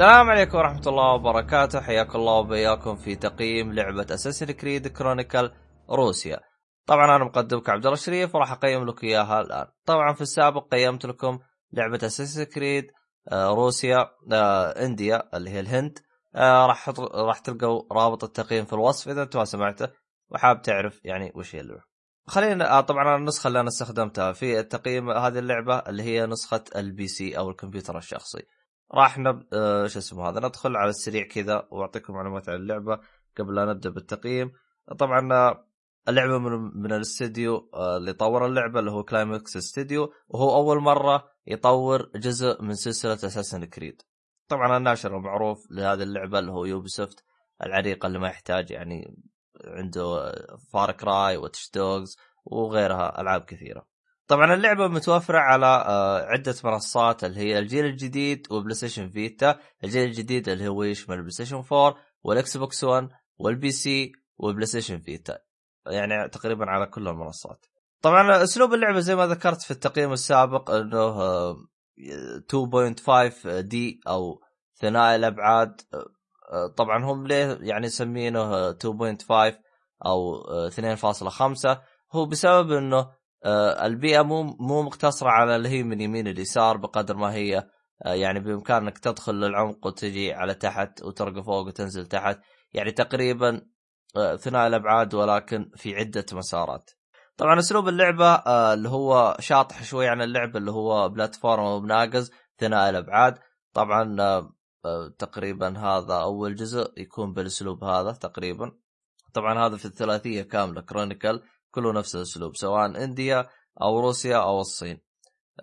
السلام عليكم ورحمة الله وبركاته. حياكم الله وبياكم في تقييم لعبة Assassin's Creed Chronicles روسيا. طبعا أنا مقدمك عبد الله الشريف وراح أقيم لك إياها الآن. طبعا في السابق قيمت لكم لعبة Assassin's Creed آه، روسيا آه، India اللي هي الهند. آه، راح راح تلقوا رابط التقييم في الوصف إذا انت ما سمعته وحاب تعرف يعني وش هي اللعبة. خلينا طبعا النسخة اللي أنا استخدمتها في التقييم هذه اللعبة اللي هي نسخة ال PC أو الكمبيوتر الشخصي. راح نب آه شو اسمه هذا ندخل على السريع كذا وأعطيكم معلومات عن اللعبة قبل لا نبدأ بالتقييم. طبعا آه، اللعبة من من الاستديو آه، اللي طور اللعبة اللي هو Climax Studio وهو أول مرة يطور جزء من سلسلة Assassin's Creed طبعا الناشر المعروف لهذه اللعبة اللي هو Ubisoft العريقه اللي ما يحتاج يعني عنده Far Cry و Watch Dogs وغيرها ألعاب كثيرة. طبعا اللعبة متوفرة على آه، عدة منصات اللي هي الجيل الجديد و PlayStation Vita الجيل الجديد اللي هو يشمل ال PlayStation 4 وال Xbox One وال PC وال PlayStation Vita يعني تقريبا على كل المنصات. طبعا أسلوب اللعبة زي ما ذكرت في التقييم السابق إنه 2.5 D أو ثنائي الأبعاد آه، طبعا هم ليه يعني يسمينه 2.5 أو 2.5 هو بسبب إنه آه، البيئة مو مو مقتصرة على اللي هي من يمين اليسار بقدر ما هي آه، يعني بإمكانك تدخل للعمق وتجي على تحت وترقى فوق وتنزل تحت. يعني تقريبا آه، ثنائي الأبعاد ولكن في عدة مسارات. طبعا أسلوب اللعبة اللي هو شاطح شوي عن اللعبه اللي هو بلاتفورم وبناقز ثنائي الأبعاد. طبعا تقريبا هذا أول جزء يكون بالأسلوب هذا تقريبا. طبعا هذا في الثلاثية كاملة Chronicles كله نفس الأسلوب سواء India أو روسيا أو الصين.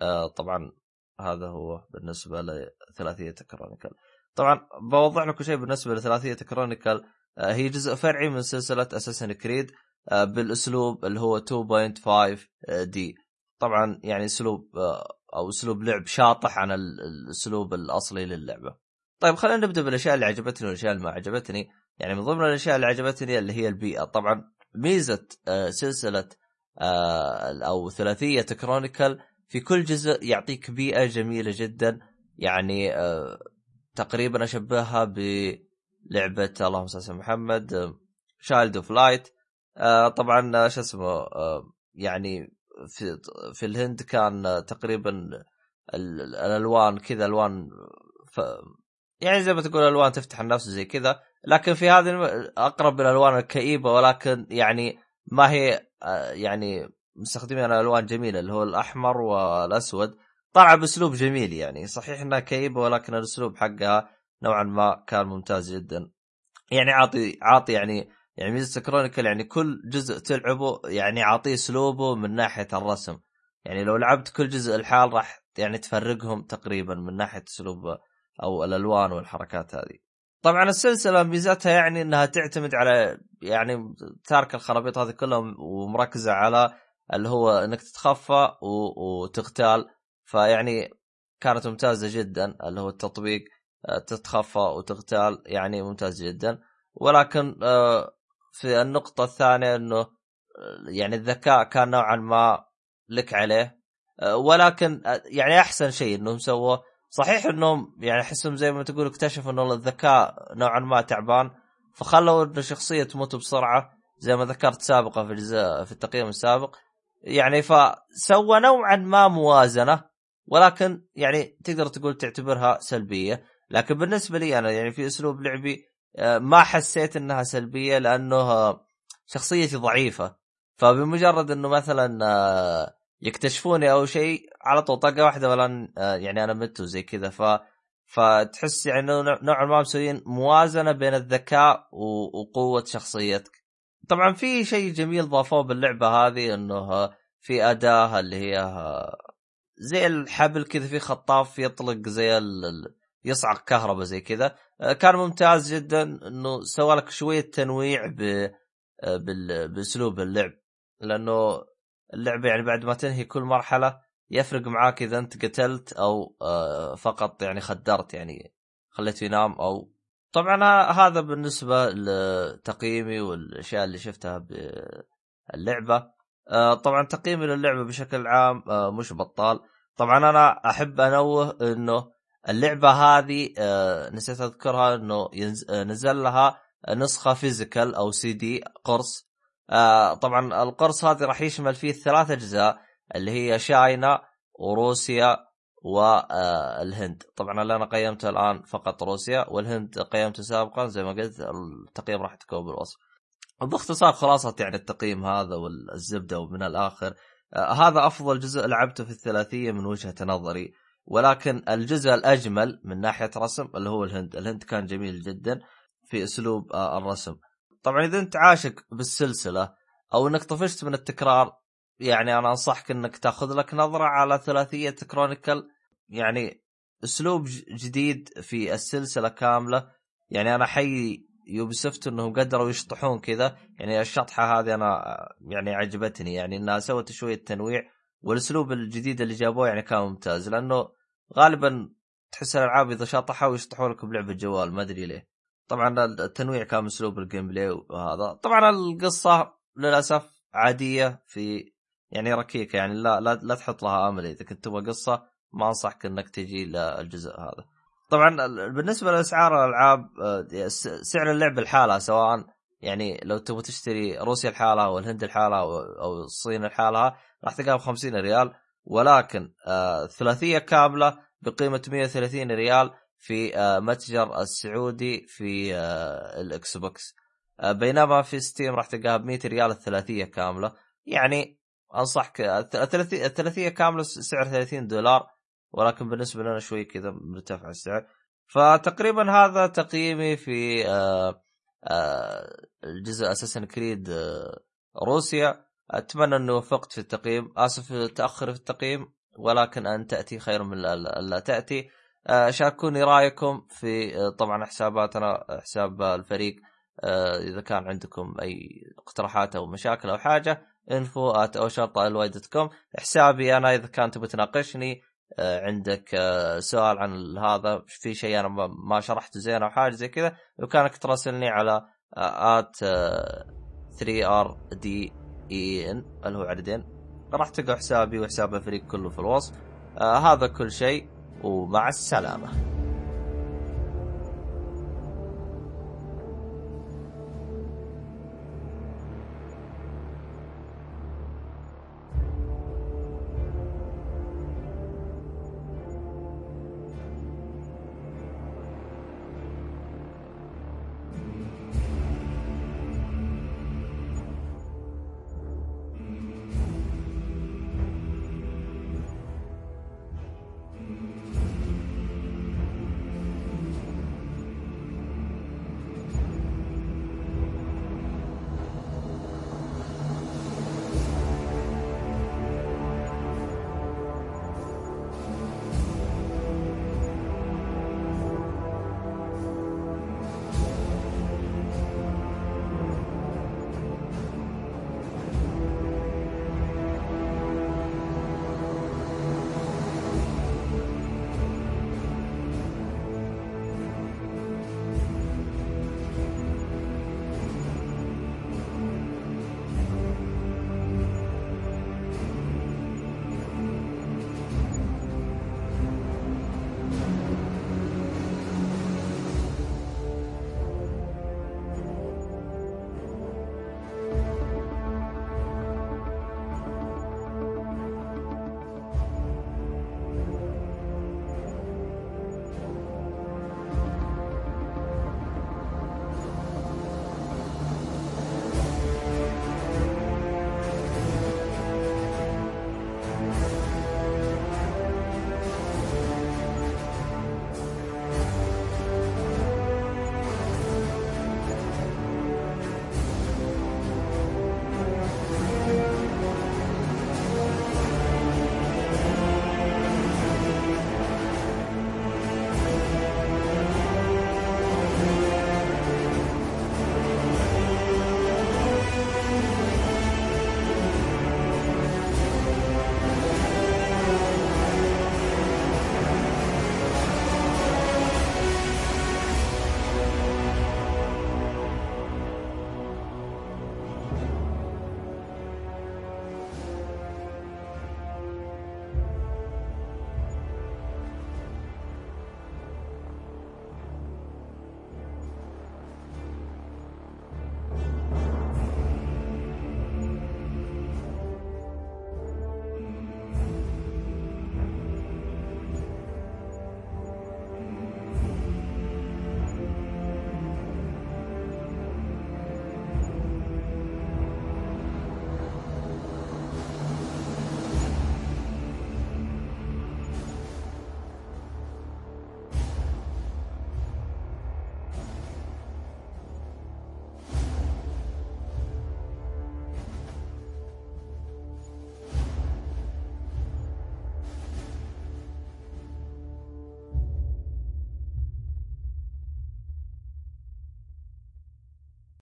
آه طبعا هذا هو بالنسبة لثلاثية Chronicles. طبعا بوضح لكم شيء بالنسبة لثلاثية Chronicles. آه هي جزء فرعي من سلسلة Assassin's Creed آه بالأسلوب اللي هو 2.5 D طبعا يعني أسلوب أو أسلوب لعب شاطح عن الأسلوب الأصلي للعبة. طيب خلينا نبدأ بالأشياء اللي عجبتني والأشياء اللي ما عجبتني. يعني من ضمن الأشياء اللي عجبتني اللي هي البيئة. طبعا ميزة آه، سلسلة آه، أو ثلاثية Chronicles في كل جزء يعطيك بيئة جميلة جدا. يعني آه، تقريبا أشبهها بلعبة اللهم صل على محمد Child of Light طبعا شو اسمه يعني في في الهند كان تقريبا الألوان كذا ألوان ف يعني زي ما تقول ألوان تفتح النفس زي كذا. لكن في هذه أقرب للالوان الكئيبة ولكن يعني ما هي آه، يعني مستخدمين ألوان جميلة اللي هو الأحمر والأسود. طلع بأسلوب جميل يعني. صحيح إنها كئيبة ولكن الأسلوب حقها نوعا ما كان ممتاز جدا. يعني عاطي عاطي يعني يعني ميزة كرونيكل يعني كل جزء تلعبه يعني عاطيه أسلوبه من ناحية الرسم. يعني لو لعبت كل جزء الحال راح يعني تفرقهم تقريبا من ناحية أسلوب أو الألوان والحركات هذه. طبعا السلسلة ميزتها يعني إنها تعتمد على يعني تارك الخرابيط هذه كلها ومركزة على اللي هو إنك تتخفى وتغتال. فيعني كانت ممتازة جدا اللي هو التطبيق آه، تتخفى وتغتال يعني ممتاز جدا. ولكن آه، في النقطة الثانية إنه آه، يعني الذكاء كان نوعا ما لك عليه. ولكن يعني أحسن شيء إنهم سووا صحيح انهم يعني احسهم زي ما تقول اكتشفوا انه الذكاء نوعا ما تعبان فخلوا انه شخصية تموت بسرعة زي ما ذكرت سابقا في الجزء في التقييم السابق. يعني فسوى نوعا ما موازنة ولكن يعني تقدر تقول تعتبرها سلبية. لكن بالنسبة لي أنا يعني في أسلوب لعبي آه، ما حسيت إنها سلبية لأنه شخصيتي ضعيفة. فبمجرد إنه مثلا آه، يكتشفوني أو شيء على طول طقه واحدة ولا آه، يعني أنا مت وزي كذا. ف فتحس يعني نوعا ما مسويين موازنة بين الذكاء وقوة شخصيتك. طبعا في شيء جميل ضافوه باللعبة هذه إنه في أداة اللي هي زي الحبل كذا في خطاف يطلق زي ال... يصعق كهرباء زي كذا. آه، كان ممتاز جدا إنه سوى لك شوية تنويع ب... آه، بال... بأسلوب اللعب. لأنه اللعبة يعني بعد ما تنهي كل مرحلة يفرق معاك إذا أنت قتلت أو آه، فقط يعني خدرت يعني خليته ينام أو طبعا هذا بالنسبة لتقييمي والأشياء اللي شفتها باللعبة. آه، طبعا تقييمي للعبة بشكل عام آه، مش بطال. طبعا أنا أحب أنوه إنه اللعبة هذه نسيت أذكرها إنه نزل لها نسخة physical أو سي دي قرص. آه طبعا القرص هذا راح يشمل فيه ثلاث أجزاء اللي هي China وروسيا والهند آه طبعا اللي أنا قيمته الآن فقط روسيا والهند قيمته سابقا زي ما قلت التقييم راح تكون بالوصف. باختصار خلاصة يعني التقييم هذا والزبدة ومن الآخر آه هذا أفضل جزء لعبته في الثلاثية من وجهة نظري. ولكن الجزء الأجمل من ناحية رسم اللي هو الهند. الهند كان جميل جدا في أسلوب آه الرسم. طبعا إذا أنت عاشق بالسلسلة أو أنك طفشت من التكرار يعني أنا أنصحك أنك تأخذ لك نظرة على ثلاثية كرونيكل يعني أسلوب جديد في السلسلة كاملة. يعني أنا أحيي Ubisoft إنهم قدروا يشطحون كذا. يعني الشطحة هذه أنا يعني عجبتني. يعني إنها سوت شوية تنويع والأسلوب الجديد اللي جابوه يعني كان ممتاز. لأنه غالبا تحس الألعاب إذا شطحوا يشطحوا لك بلعبة جوال ما أدري ليه. طبعا التنويع كان أسلوب ال gameplay وهذا. طبعا القصة للأسف عادية في يعني ركيكة يعني لا لا, لا تحط لها أمل. إذا كنت تبغى قصة ما أنصحك إنك تجي للجزء هذا. طبعا بالنسبة لأسعار الألعاب آه، سعر اللعبه لحالها سواء يعني لو تبغى تشتري روسيا لحالها أو الهند لحالها أو الصين لحالها راح تلقاها ب 50 ريال ولكن آه ثلاثية كاملة بقيمة 130 ريال في آه متجر السعودي في آه ال Xbox آه بينما في Steam راح تلقاها ب 100 ريال الثلاثية كاملة. يعني أنصحك الثلاثية كاملة سعر 30 دولار ولكن بالنسبة لنا شوي كذا مرتفع السعر. فتقريبا هذا تقييمي في الجزء اساسن كريد روسيا. أتمنى أني وفقت في التقييم. آسف تأخر في التقييم ولكن أن تأتي خير من لا تأتي. شاركوني رأيكم في طبعا حساباتنا حساب الفريق إذا كان عندكم أي اقتراحات أو مشاكل أو حاجة info at com حسابي أنا إذا كان تبي تناقشني آه، عندك آه، سؤال عن هذا في شيء أنا ما شرحته زين أو حاجة زي كذا بإمكانك تراسلني على at 3 R D A N اللي هو عددين. راح تلقى حسابي وحساب الفريق كله في الوصف. آه هذا كل شيء. ومع السلامة.